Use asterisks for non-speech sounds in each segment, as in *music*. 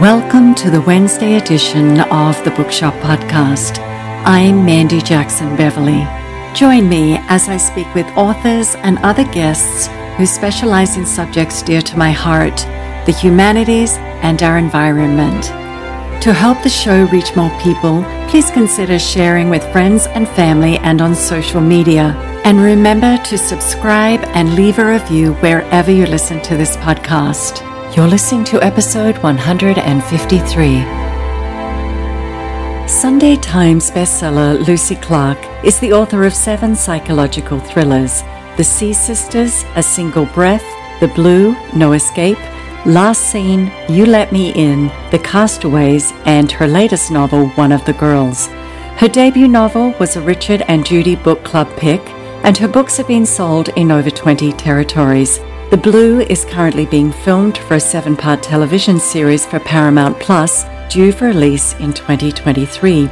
Welcome to the Wednesday edition of the Bookshop Podcast. I'm Mandy Jackson Beverly. Join me as I speak with authors and other guests who specialize in subjects dear to my heart, the humanities, and our environment. To help the show reach more people, please consider sharing with friends and family and on social media. And remember to subscribe and leave a review wherever you listen to this podcast. You're listening to episode 153. Sunday Times bestseller Lucy Clarke is the author of seven psychological thrillers The Sea Sisters, A Single Breath, The Blue, No Escape, Last Seen, You Let Me In, The Castaways, and her latest novel, One of the Girls. Her debut novel was a Richard and Judy Book Club pick, and her books have been sold in over 20 territories. The Blue is currently being filmed for a seven part television series for Paramount Plus, due for release in 2023.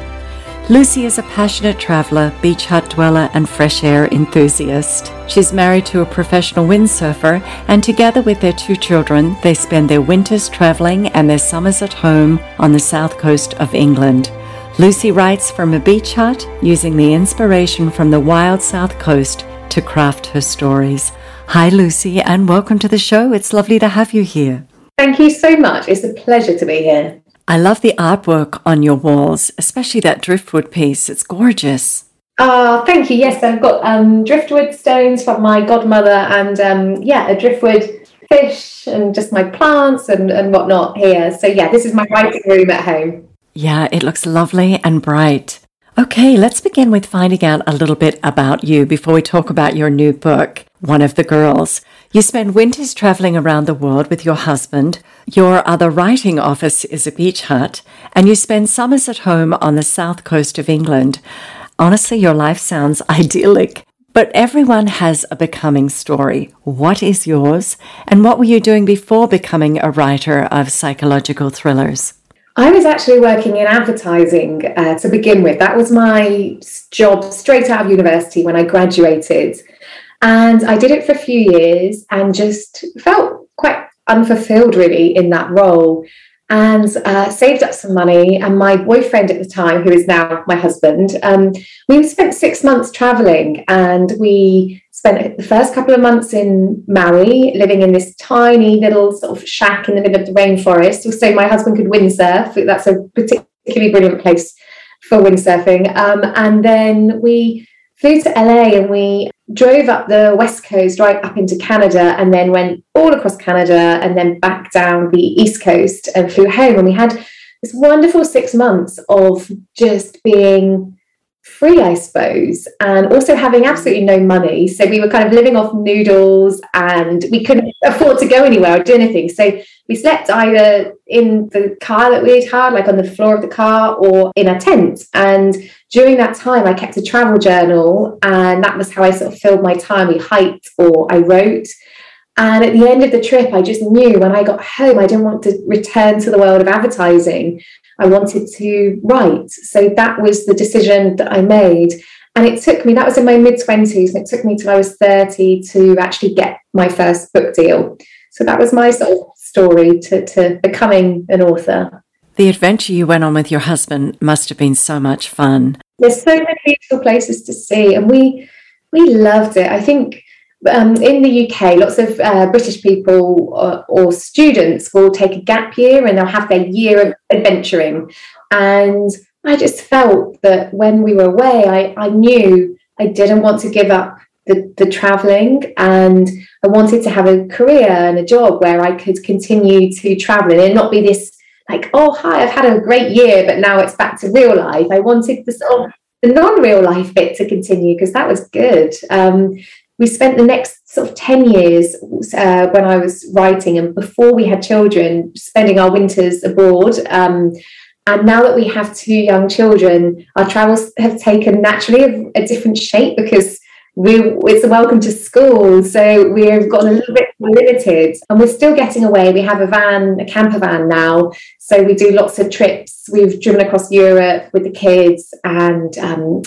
Lucy is a passionate traveller, beach hut dweller, and fresh air enthusiast. She's married to a professional windsurfer, and together with their two children, they spend their winters travelling and their summers at home on the south coast of England. Lucy writes from a beach hut, using the inspiration from the wild south coast to craft her stories. Hi, Lucy, and welcome to the show. It's lovely to have you here. Thank you so much. It's a pleasure to be here. I love the artwork on your walls, especially that driftwood piece. It's gorgeous. Oh, thank you. Yes, I've got um, driftwood stones from my godmother and, um, yeah, a driftwood fish and just my plants and, and whatnot here. So, yeah, this is my writing room at home. Yeah, it looks lovely and bright. Okay, let's begin with finding out a little bit about you before we talk about your new book one of the girls. You spend winters traveling around the world with your husband. Your other writing office is a beach hut, and you spend summers at home on the south coast of England. Honestly, your life sounds *laughs* idyllic. But everyone has a becoming story. What is yours? And what were you doing before becoming a writer of psychological thrillers? I was actually working in advertising uh, to begin with. That was my job straight out of university when I graduated. And I did it for a few years and just felt quite unfulfilled really in that role and uh, saved up some money. And my boyfriend at the time, who is now my husband, um, we spent six months traveling and we spent the first couple of months in Maui, living in this tiny little sort of shack in the middle of the rainforest. So my husband could windsurf. That's a particularly brilliant place for windsurfing. Um, and then we flew to LA and we drove up the west coast right up into Canada and then went all across Canada and then back down the east coast and flew home. And we had this wonderful six months of just being free, I suppose, and also having absolutely no money. So we were kind of living off noodles and we couldn't afford to go anywhere or do anything. So we slept either in the car that we'd had, like on the floor of the car, or in a tent. And during that time, I kept a travel journal, and that was how I sort of filled my time. We hiked or I wrote. And at the end of the trip, I just knew when I got home, I didn't want to return to the world of advertising. I wanted to write. So that was the decision that I made. And it took me, that was in my mid 20s, and it took me till I was 30 to actually get my first book deal. So that was my sort of story to, to becoming an author. The adventure you went on with your husband must have been so much fun. There's so many beautiful places to see, and we we loved it. I think um, in the UK, lots of uh, British people or, or, students will take a gap year and they'll have their year of adventuring. And I just felt that when we were away, I, I knew I didn't want to give up the, the traveling and I wanted to have a career and a job where I could continue to travel and not be this like, oh, hi, I've had a great year, but now it's back to real life. I wanted the sort of the non-real life bit to continue because that was good. Um, we spent the next sort of 10 years uh, when I was writing and before we had children, spending our winters abroad. Um, and now that we have two young children, our travels have taken naturally a, a different shape because we it's a welcome to school. So we've gotten a little bit limited and we're still getting away. We have a van a camper van now. So we do lots of trips. We've driven across europe with the kids and um,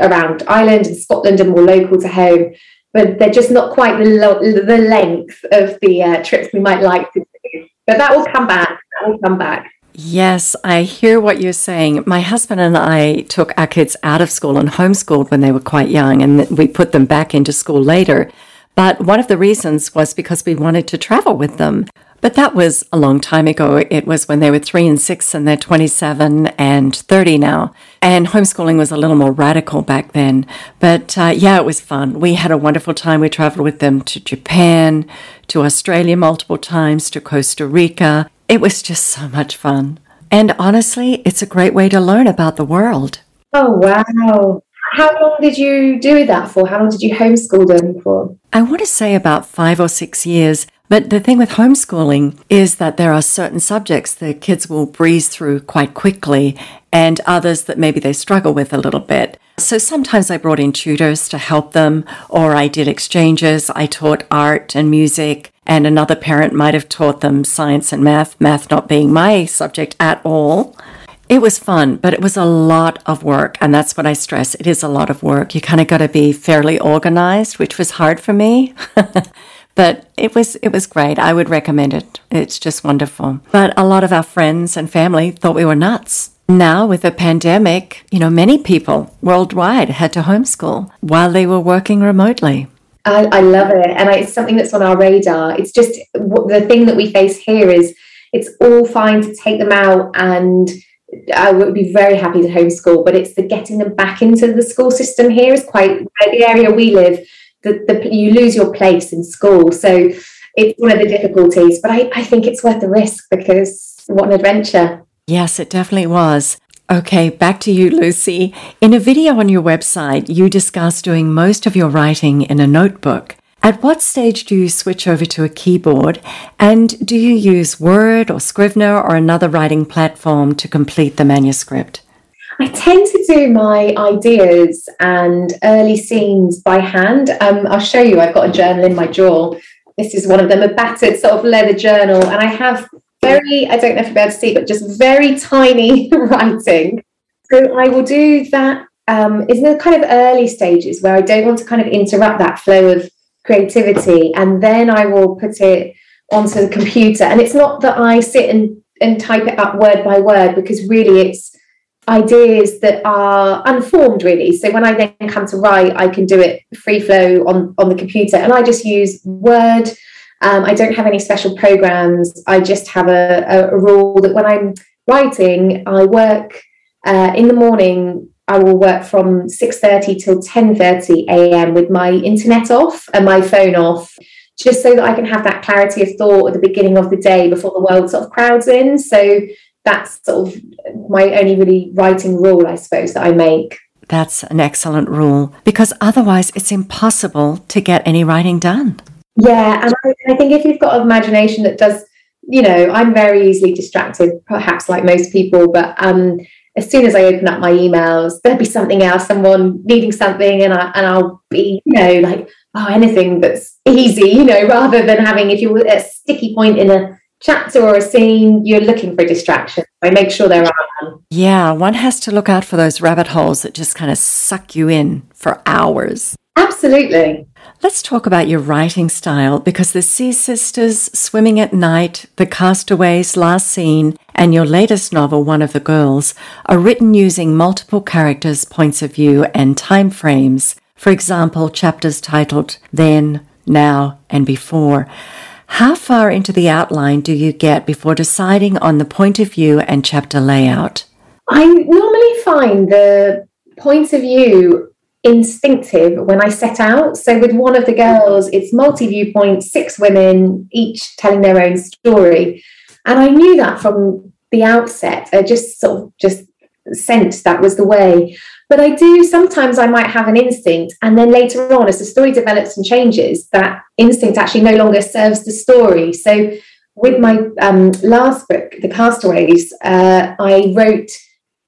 around ireland and scotland and more local to home but they're just not quite the, lo- the length of the uh, trips we might like to do but that will come back that will come back. Yes, I hear what you're saying. My husband and I took our kids out of school and homeschooled when they were quite young, and we put them back into school later. But one of the reasons was because we wanted to travel with them. But that was a long time ago. It was when they were three and six, and they're 27 and 30 now. And homeschooling was a little more radical back then. But uh, yeah, it was fun. We had a wonderful time. We traveled with them to Japan, to Australia multiple times, to Costa Rica. It was just so much fun. And honestly, it's a great way to learn about the world. Oh, wow. How long did you do that for? How long did you homeschool them for? I want to say about five or six years. But the thing with homeschooling is that there are certain subjects the kids will breeze through quite quickly and others that maybe they struggle with a little bit. So sometimes I brought in tutors to help them, or I did exchanges. I taught art and music, and another parent might have taught them science and math, math not being my subject at all. It was fun, but it was a lot of work. And that's what I stress. It is a lot of work. You kind of got to be fairly organized, which was hard for me. *laughs* but it was it was great. I would recommend it. It's just wonderful. But a lot of our friends and family thought we were nuts. Now with the pandemic, you know, many people worldwide had to homeschool while they were working remotely. I, I love it, and it's something that's on our radar. It's just the thing that we face here is it's all fine to take them out and I would be very happy to homeschool, but it's the getting them back into the school system here is quite the area we live. The, the you lose your place in school, so it's one of the difficulties. But I, I think it's worth the risk because what an adventure! Yes, it definitely was. Okay, back to you, Lucy. In a video on your website, you discuss doing most of your writing in a notebook. At what stage do you switch over to a keyboard? And do you use Word or Scrivener or another writing platform to complete the manuscript? I tend to do my ideas and early scenes by hand. Um, I'll show you, I've got a journal in my drawer. This is one of them, a battered sort of leather journal. And I have very, I don't know if you'll be able to see, but just very *laughs* tiny writing. So I will do that um, in the kind of early stages where I don't want to kind of interrupt that flow of creativity and then I will put it onto the computer. And it's not that I sit and, and type it up word by word because really it's ideas that are unformed really. So when I then come to write, I can do it free flow on, on the computer and I just use Word. Um, I don't have any special programs. I just have a, a, rule that when I'm writing, I work uh, in the morning I will work from 6:30 till 10:30 a.m. with my internet off and my phone off, just so that I can have that clarity of thought at the beginning of the day before the world sort of crowds in. So that's sort of my only really writing rule, I suppose, that I make. That's an excellent rule because otherwise it's impossible to get any writing done. Yeah, and I, I think if you've got imagination that does, you know, I'm very easily distracted, perhaps like most people, but um, as soon as I open up my emails, there'll be something else, someone needing something, and I and I'll be, you know, like, oh, anything that's easy, you know, rather than having if you're at a sticky point in a chapter or a scene, you're looking for a distraction. I make sure there are. Yeah, one has to look out for those rabbit holes that just kind of suck you in for hours. Absolutely. Let's talk about your writing style because the Sea Sisters, Swimming at Night, The Castaways, Last Seen, and your latest novel, One of the Girls, are written using multiple characters' points of view and time frames. For example, chapters titled Then, Now, and Before. How far into the outline do you get before deciding on the point of view and chapter layout? I normally find the point of view instinctive when I set out. So with one of the girls, it's multi viewpoint, six women, each telling their own story. And I knew that from the outset. I just sort of just sensed that was the way. But I do sometimes I might have an instinct, and then later on, as the story develops and changes, that instinct actually no longer serves the story. So with my um, last book, The Castaways, uh, I wrote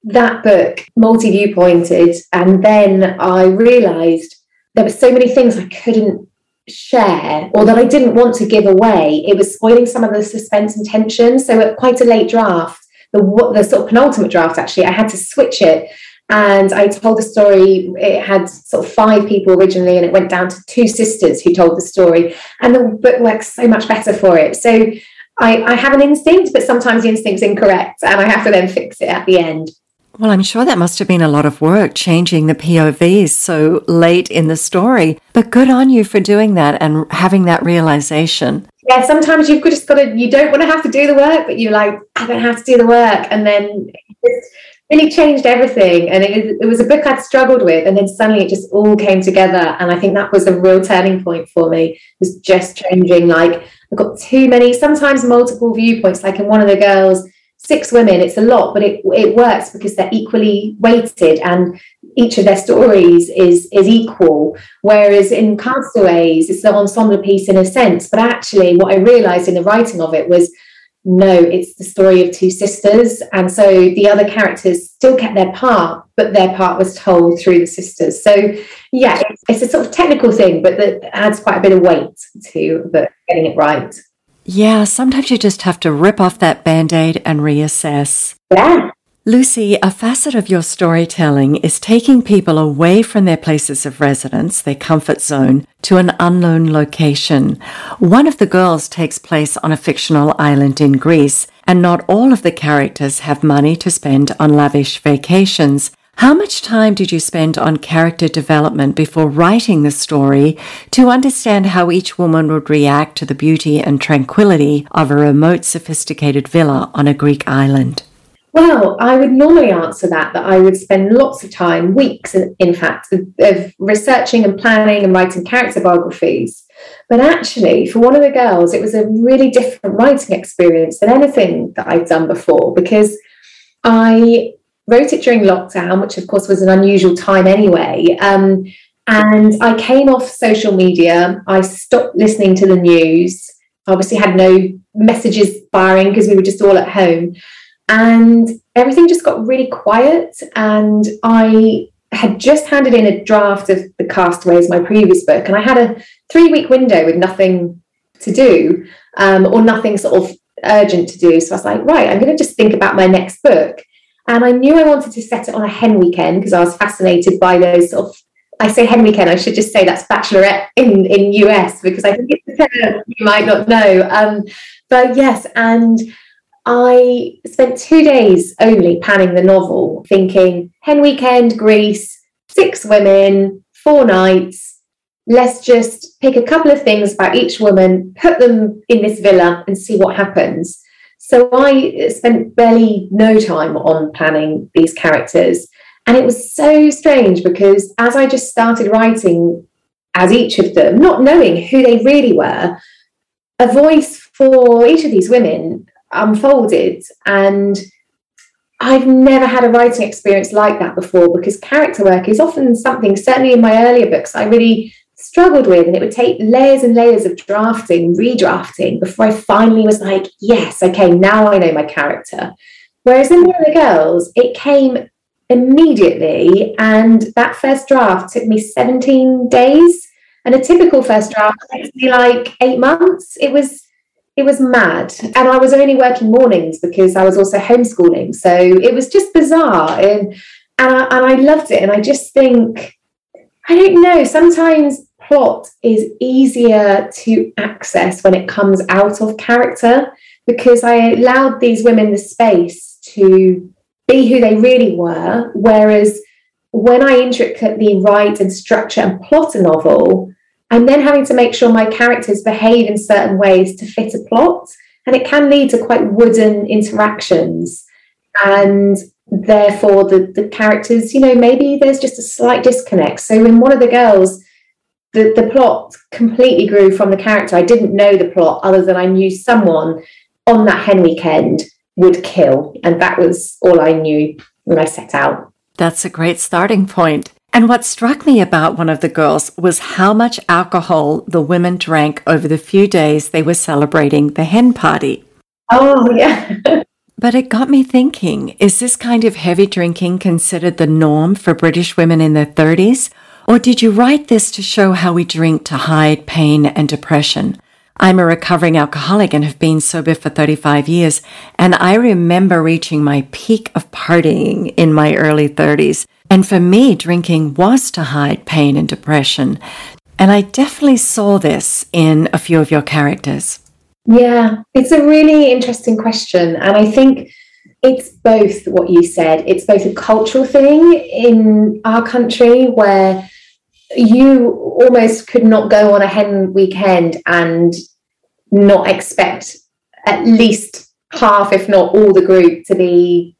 that book multi viewpointed. And then I realized there were so many things I couldn't share or that I didn't want to give away. It was spoiling some of the suspense and tension. So at quite a late draft, the, the sort of penultimate draft, actually, I had to switch it. And I told the story, it had sort of five people originally, and it went down to two sisters who told the story. And the book works so much better for it. So I, I have an instinct, but sometimes the instinct's incorrect and I have to then fix it at the end. Well, I'm sure that must have been a lot of work changing the POVs so late in the story. But good on you for doing that and having that realization. Yeah, sometimes you've just got to, you don't want to have to do the work, but you're like, I don't have to do the work. And then it's really changed everything. And it, it was a book I'd struggled with. And then suddenly it just all came together. And I think that was a real turning point for me, was just changing. Like, I've got too many, sometimes multiple viewpoints. Like in one of the girls, six women it's a lot but it, it works because they're equally weighted and each of their stories is is equal whereas in castaways it's an ensemble piece in a sense but actually what i realized in the writing of it was no it's the story of two sisters and so the other characters still kept their part but their part was told through the sisters so yeah it's, it's a sort of technical thing but that adds quite a bit of weight to the getting it right yeah, sometimes you just have to rip off that band aid and reassess. Yeah. Lucy, a facet of your storytelling is taking people away from their places of residence, their comfort zone, to an unknown location. One of the girls takes place on a fictional island in Greece, and not all of the characters have money to spend on lavish vacations. How much time did you spend on character development before writing the story to understand how each woman would react to the beauty and tranquility of a remote, sophisticated villa on a Greek island? Well, I would normally answer that, that I would spend lots of time, weeks in fact, of, of researching and planning and writing character biographies. But actually, for one of the girls, it was a really different writing experience than anything that I'd done before because I wrote it during lockdown, which of course was an unusual time anyway. Um, and I came off social media. I stopped listening to the news. Obviously, had no messages firing because we were just all at home. And everything just got really quiet. And I had just handed in a draft of The Castaways, my previous book, and I had a three week window with nothing to do um, or nothing sort of urgent to do. So I was like, right, I'm going to just think about my next book. And I knew I wanted to set it on a hen weekend because I was fascinated by those sort of I say hen weekend, I should just say that's bachelorette in, in US because I think it's a term you might not know. Um, but yes, and I spent two days only panning the novel, thinking hen weekend, Greece, six women, four nights. Let's just pick a couple of things about each woman, put them in this villa and see what happens. So I spent barely no time on planning these characters. And it was so strange because as I just started writing as each of them, not knowing who they really were, a voice for each of these women unfolded. And I've never had a writing experience like that before because character work is often something, certainly in my earlier books, I really struggled with. And it would take layers and layers of drafting, redrafting before I finally was like, yes, okay, now I know my character. Whereas in the other girls, it came immediately. And that first draft took me 17 days. And a typical first draft takes me like eight months. It was it was mad. And I was only working mornings because I was also homeschooling. So it was just bizarre. And and I, and I loved it. And I just think, I don't know, sometimes plot is easier to access when it comes out of character because I allowed these women the space to be who they really were. Whereas when I intricately write and structure and plot a novel, I'm then having to make sure my characters behave in certain ways to fit a plot. And it can lead to quite wooden interactions. And therefore, the, the characters, you know, maybe there's just a slight disconnect. So, in one of the girls, the, the plot completely grew from the character. I didn't know the plot other than I knew someone on that hen weekend would kill. And that was all I knew when I set out. That's a great starting point. And what struck me about one of the girls was how much alcohol the women drank over the few days they were celebrating the hen party. Oh, yeah. *laughs* but it got me thinking is this kind of heavy drinking considered the norm for British women in their 30s? Or did you write this to show how we drink to hide pain and depression? I'm a recovering alcoholic and have been sober for 35 years, and I remember reaching my peak of partying in my early 30s. And for me, drinking was to hide pain and depression. And I definitely saw this in a few of your characters. Yeah, it's a really interesting question. And I think it's both what you said. It's both a cultural thing in our country where you almost could not go on a hen weekend and not expect at least half, if not all, the group to be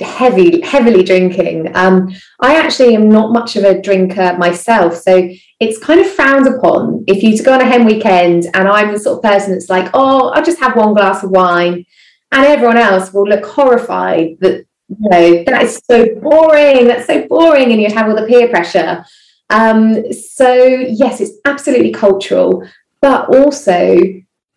heavy, heavily drinking. Um, I actually am not much of a drinker myself, so it's kind of frowned upon if you go on a hen weekend and I'm the sort of person that's like, oh, I'll just have one glass of wine, and everyone else will look horrified that you know that is so boring. That's so boring, and you'd have all the peer pressure. Um, so yes, it's absolutely cultural, but also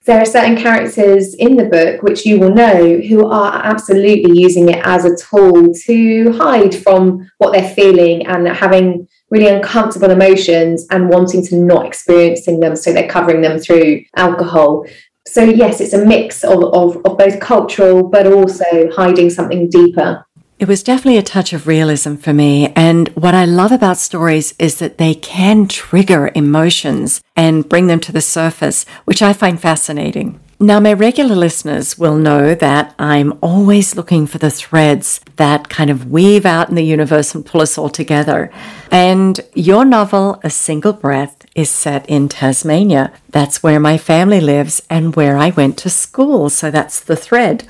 there are certain characters in the book which you will know who are absolutely using it as a tool to hide from what they're feeling and having really uncomfortable emotions and wanting to not experiencing them so they're covering them through alcohol. So yes it's a mix of, of, of both cultural but also hiding something deeper it was definitely a touch of realism for me. And what I love about stories is that they can trigger emotions and bring them to the surface, which I find fascinating. Now, my regular listeners will know that I'm always looking for the threads that kind of weave out in the universe and pull us all together. And your novel, A Single Breath, is set in Tasmania. That's where my family lives and where I went to school. So that's the thread.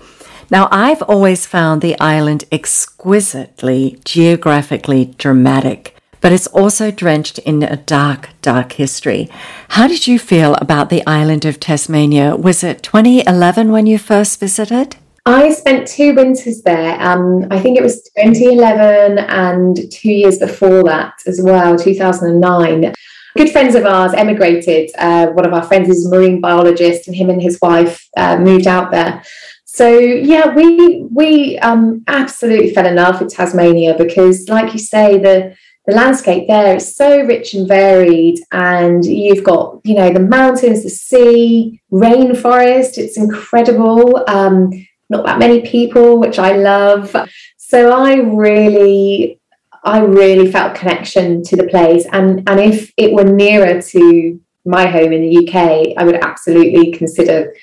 Now, I've always found the island exquisitely geographically dramatic, but it's also drenched in a dark, dark history. How did you feel about the island of Tasmania? Was it 2011 when you first visited? I spent two winters there. Um, I think it was 2011 and two years before that as well, 2009 good friends of ours emigrated. Uh, one of our friends is a marine biologist, and him and his wife uh, moved out there. So yeah, we we um, absolutely fell in love with Tasmania because, like you say, the the landscape there is so rich and varied, and you've got you know the mountains, the sea, rainforest. It's incredible. Um, not that many people, which I love. So I really, I really felt connection to the place, and and if it were nearer to my home in the UK, I would absolutely consider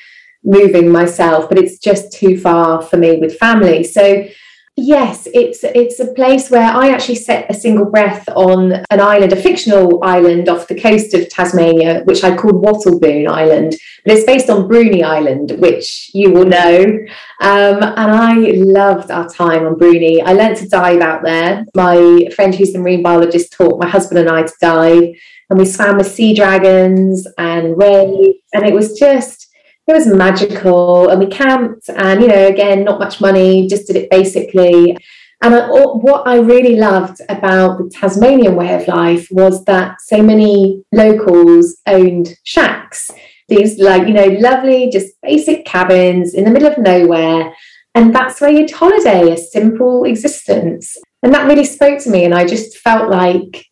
moving myself, but it's just too far for me with family. So yes, it's it's a place where I actually set a single breath on an island, a fictional island off the coast of Tasmania, which I called Wattleboone Island. But it's based on Bruny Island, which you will know. Um, and I loved our time on Bruny. I learned to dive out there. My friend who's a marine biologist taught my husband and I to dive. And we swam with sea dragons and rays. And it was just it was magical and we camped and you know again not much money just did it basically. And I, what i really loved about the tasmanian way of life was that so many locals owned shacks. These like you know lovely just basic cabins in the middle of nowhere. And that's where you'd holiday a simple existence. And that really spoke to me and i just felt like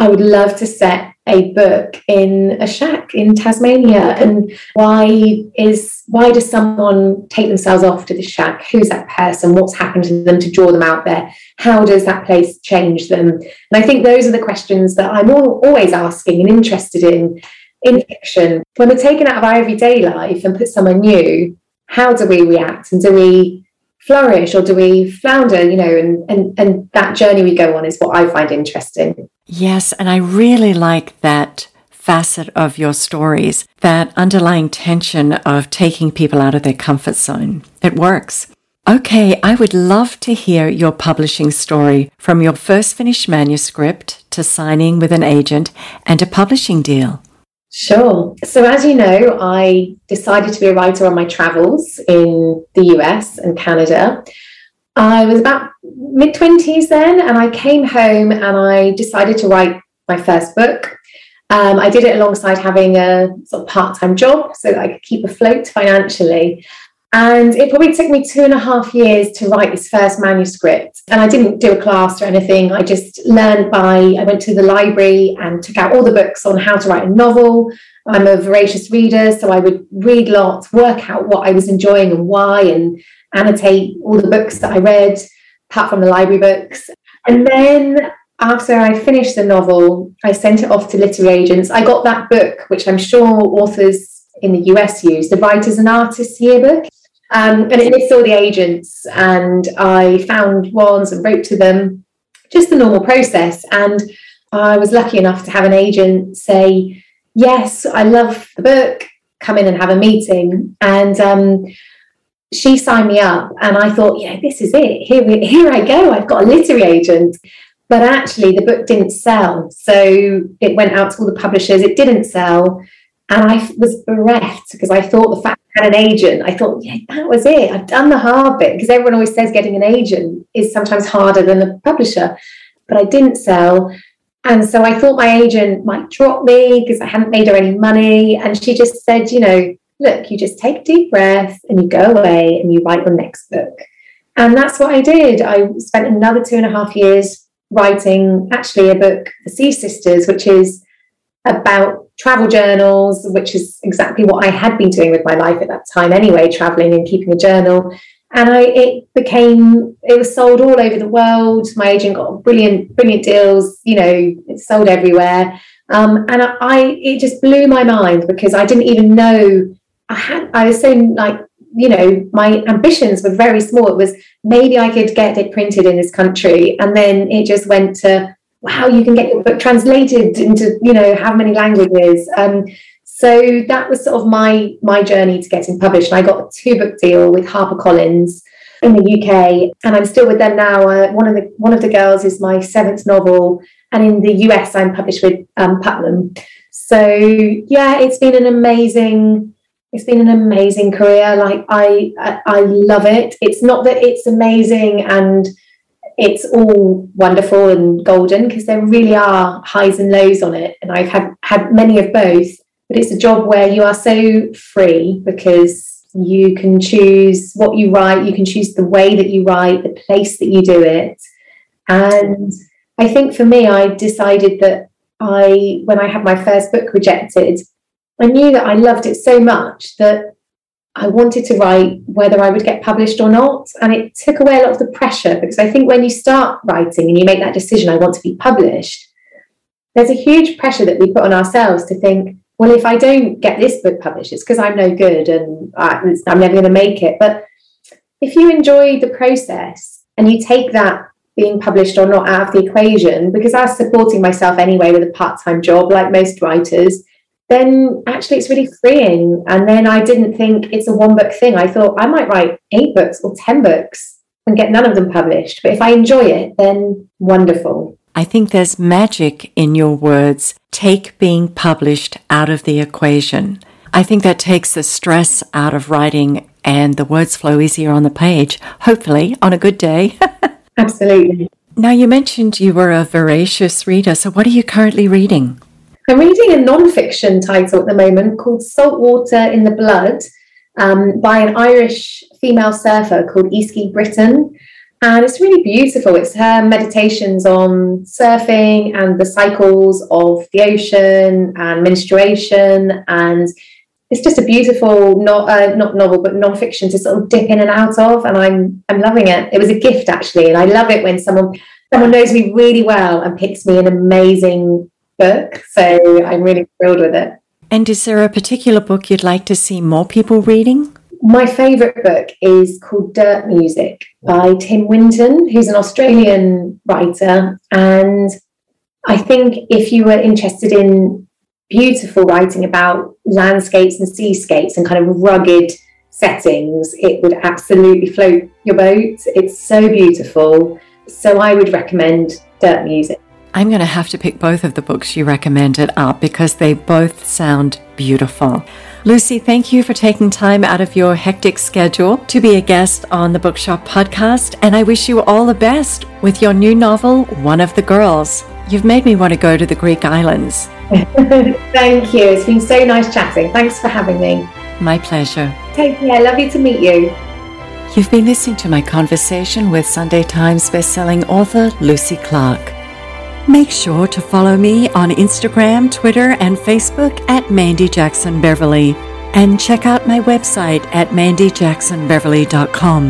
i would love to set a book in a shack in Tasmania. And why is why does someone take themselves off to the shack? Who's that person? What's happened to them to draw them out there? How does that place change them? And I think those are the questions that I'm all, always asking and interested in in fiction. When we're taken out of our everyday life and put somewhere new how do we react? And do we flourish or do we flounder you know and and, and that journey we go on is what I find interesting Yes, and I really like that facet of your stories, that underlying tension of taking people out of their comfort zone. It works. Okay, I would love to hear your publishing story from your first finished manuscript to signing with an agent and a publishing deal. Sure. So, as you know, I decided to be a writer on my travels in the US and Canada. I was about mid 20s then, and I came home and I decided to write my first book. Um, I did it alongside having a sort of part time job so that I could keep afloat financially. And it probably took me two and a half years to write this first manuscript. And I didn't do a class or anything. I just learned by, I went to the library and took out all the books on how to write a novel. I'm a voracious reader, so I would read lots, work out what I was enjoying and why, and annotate all the books that I read, apart from the library books. And then after I finished the novel, I sent it off to literary agents. I got that book, which I'm sure authors in the US use, the Writers and Artists Yearbook. Um, and it lists all the agents, and I found ones and wrote to them, just the normal process. And I was lucky enough to have an agent say, Yes, I love the book, come in and have a meeting. And um, she signed me up, and I thought, Yeah, this is it. Here, we, here I go. I've got a literary agent. But actually, the book didn't sell. So it went out to all the publishers, it didn't sell. And I was bereft because I thought the fact an agent, I thought, yeah, that was it. I've done the hard bit because everyone always says getting an agent is sometimes harder than a publisher. But I didn't sell. And so I thought my agent might drop me because I hadn't made her any money. And she just said, you know, look, you just take a deep breath and you go away and you write your next book. And that's what I did. I spent another two and a half years writing actually a book, The Sea Sisters, which is about travel journals, which is exactly what I had been doing with my life at that time anyway, traveling and keeping a journal. And I it became it was sold all over the world. My agent got brilliant, brilliant deals, you know, it's sold everywhere. Um, and I, I it just blew my mind because I didn't even know I had I was so like you know, my ambitions were very small. It was maybe I could get it printed in this country. And then it just went to, wow, you can get your book translated into, you know, how many languages. Um, so that was sort of my my journey to getting published. And I got a two book deal with HarperCollins in the UK, and I'm still with them now. Uh, one of the one of the girls is my seventh novel, and in the US, I'm published with um, Putnam. So yeah, it's been an amazing it's been an amazing career. Like I, I, I love it. It's not that it's amazing and it's all wonderful and golden because there really are highs and lows on it, and I've had had many of both. But it's a job where you are so free because you can choose what you write, you can choose the way that you write, the place that you do it, and I think for me, I decided that I, when I had my first book rejected, I knew that I loved it so much that I wanted to write whether I would get published or not. And it took away a lot of the pressure because I think when you start writing and you make that decision, I want to be published, there's a huge pressure that we put on ourselves to think, well, if I don't get this book published, it's because I'm no good and I'm never going to make it. But if you enjoy the process and you take that being published or not out of the equation, because I was supporting myself anyway with a part time job, like most writers, then actually it's really freeing. And then I didn't think it's a one book thing. I thought I might write eight books or 10 books and get none of them published. But if I enjoy it, then wonderful. I think there's magic in your words. Take being published out of the equation. I think that takes the stress out of writing and the words flow easier on the page, hopefully on a good day. *laughs* Absolutely. Now, you mentioned you were a voracious reader. So, what are you currently reading? I'm reading a non-fiction title at the moment called Saltwater in the Blood um, by an Irish female surfer called Easkey Britton. And it's really beautiful. It's her meditations on surfing and the cycles of the ocean and menstruation. And it's just a beautiful, not uh, not novel, but non-fiction to sort of dip in and out of. And I'm I'm loving it. It was a gift actually, and I love it when someone someone knows me really well and picks me an amazing book. So I'm really thrilled with it. And is there a particular book you'd like to see more people reading? My favourite book is called Dirt Music by Tim Winton, who's an Australian writer. And I think if you were interested in beautiful writing about landscapes and seascapes and kind of rugged settings, it would absolutely float your boat. It's so beautiful. So I would recommend Dirt Music. I'm going to have to pick both of the books you recommended up because they both sound beautiful. Lucy, thank you for taking time out of your hectic schedule to be a guest on the Bookshop podcast, and I wish you all the best with your new novel, One of the Girls. You've made me want to go to the Greek islands. *laughs* thank you. It's been so nice chatting. Thanks for having me. My pleasure. Take care. Lovely to meet you. You've been listening to my conversation with Sunday Times bestselling author Lucy Clarke. Make sure to follow me on Instagram, Twitter, and Facebook at Mandy Jackson Beverly. And check out my website at mandyjacksonbeverley.com.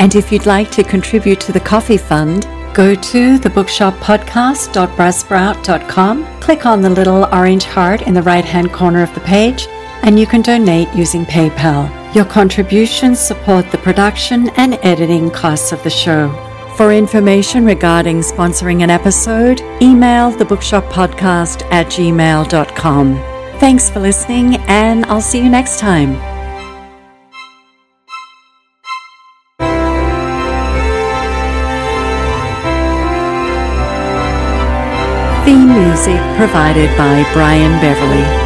And if you'd like to contribute to the Coffee Fund, go to thebookshoppodcast.buzzsprout.com, click on the little orange heart in the right hand corner of the page, and you can donate using PayPal. Your contributions support the production and editing costs of the show. For information regarding sponsoring an episode, email the bookshop podcast at gmail.com. Thanks for listening, and I'll see you next time. Theme music provided by Brian Beverly.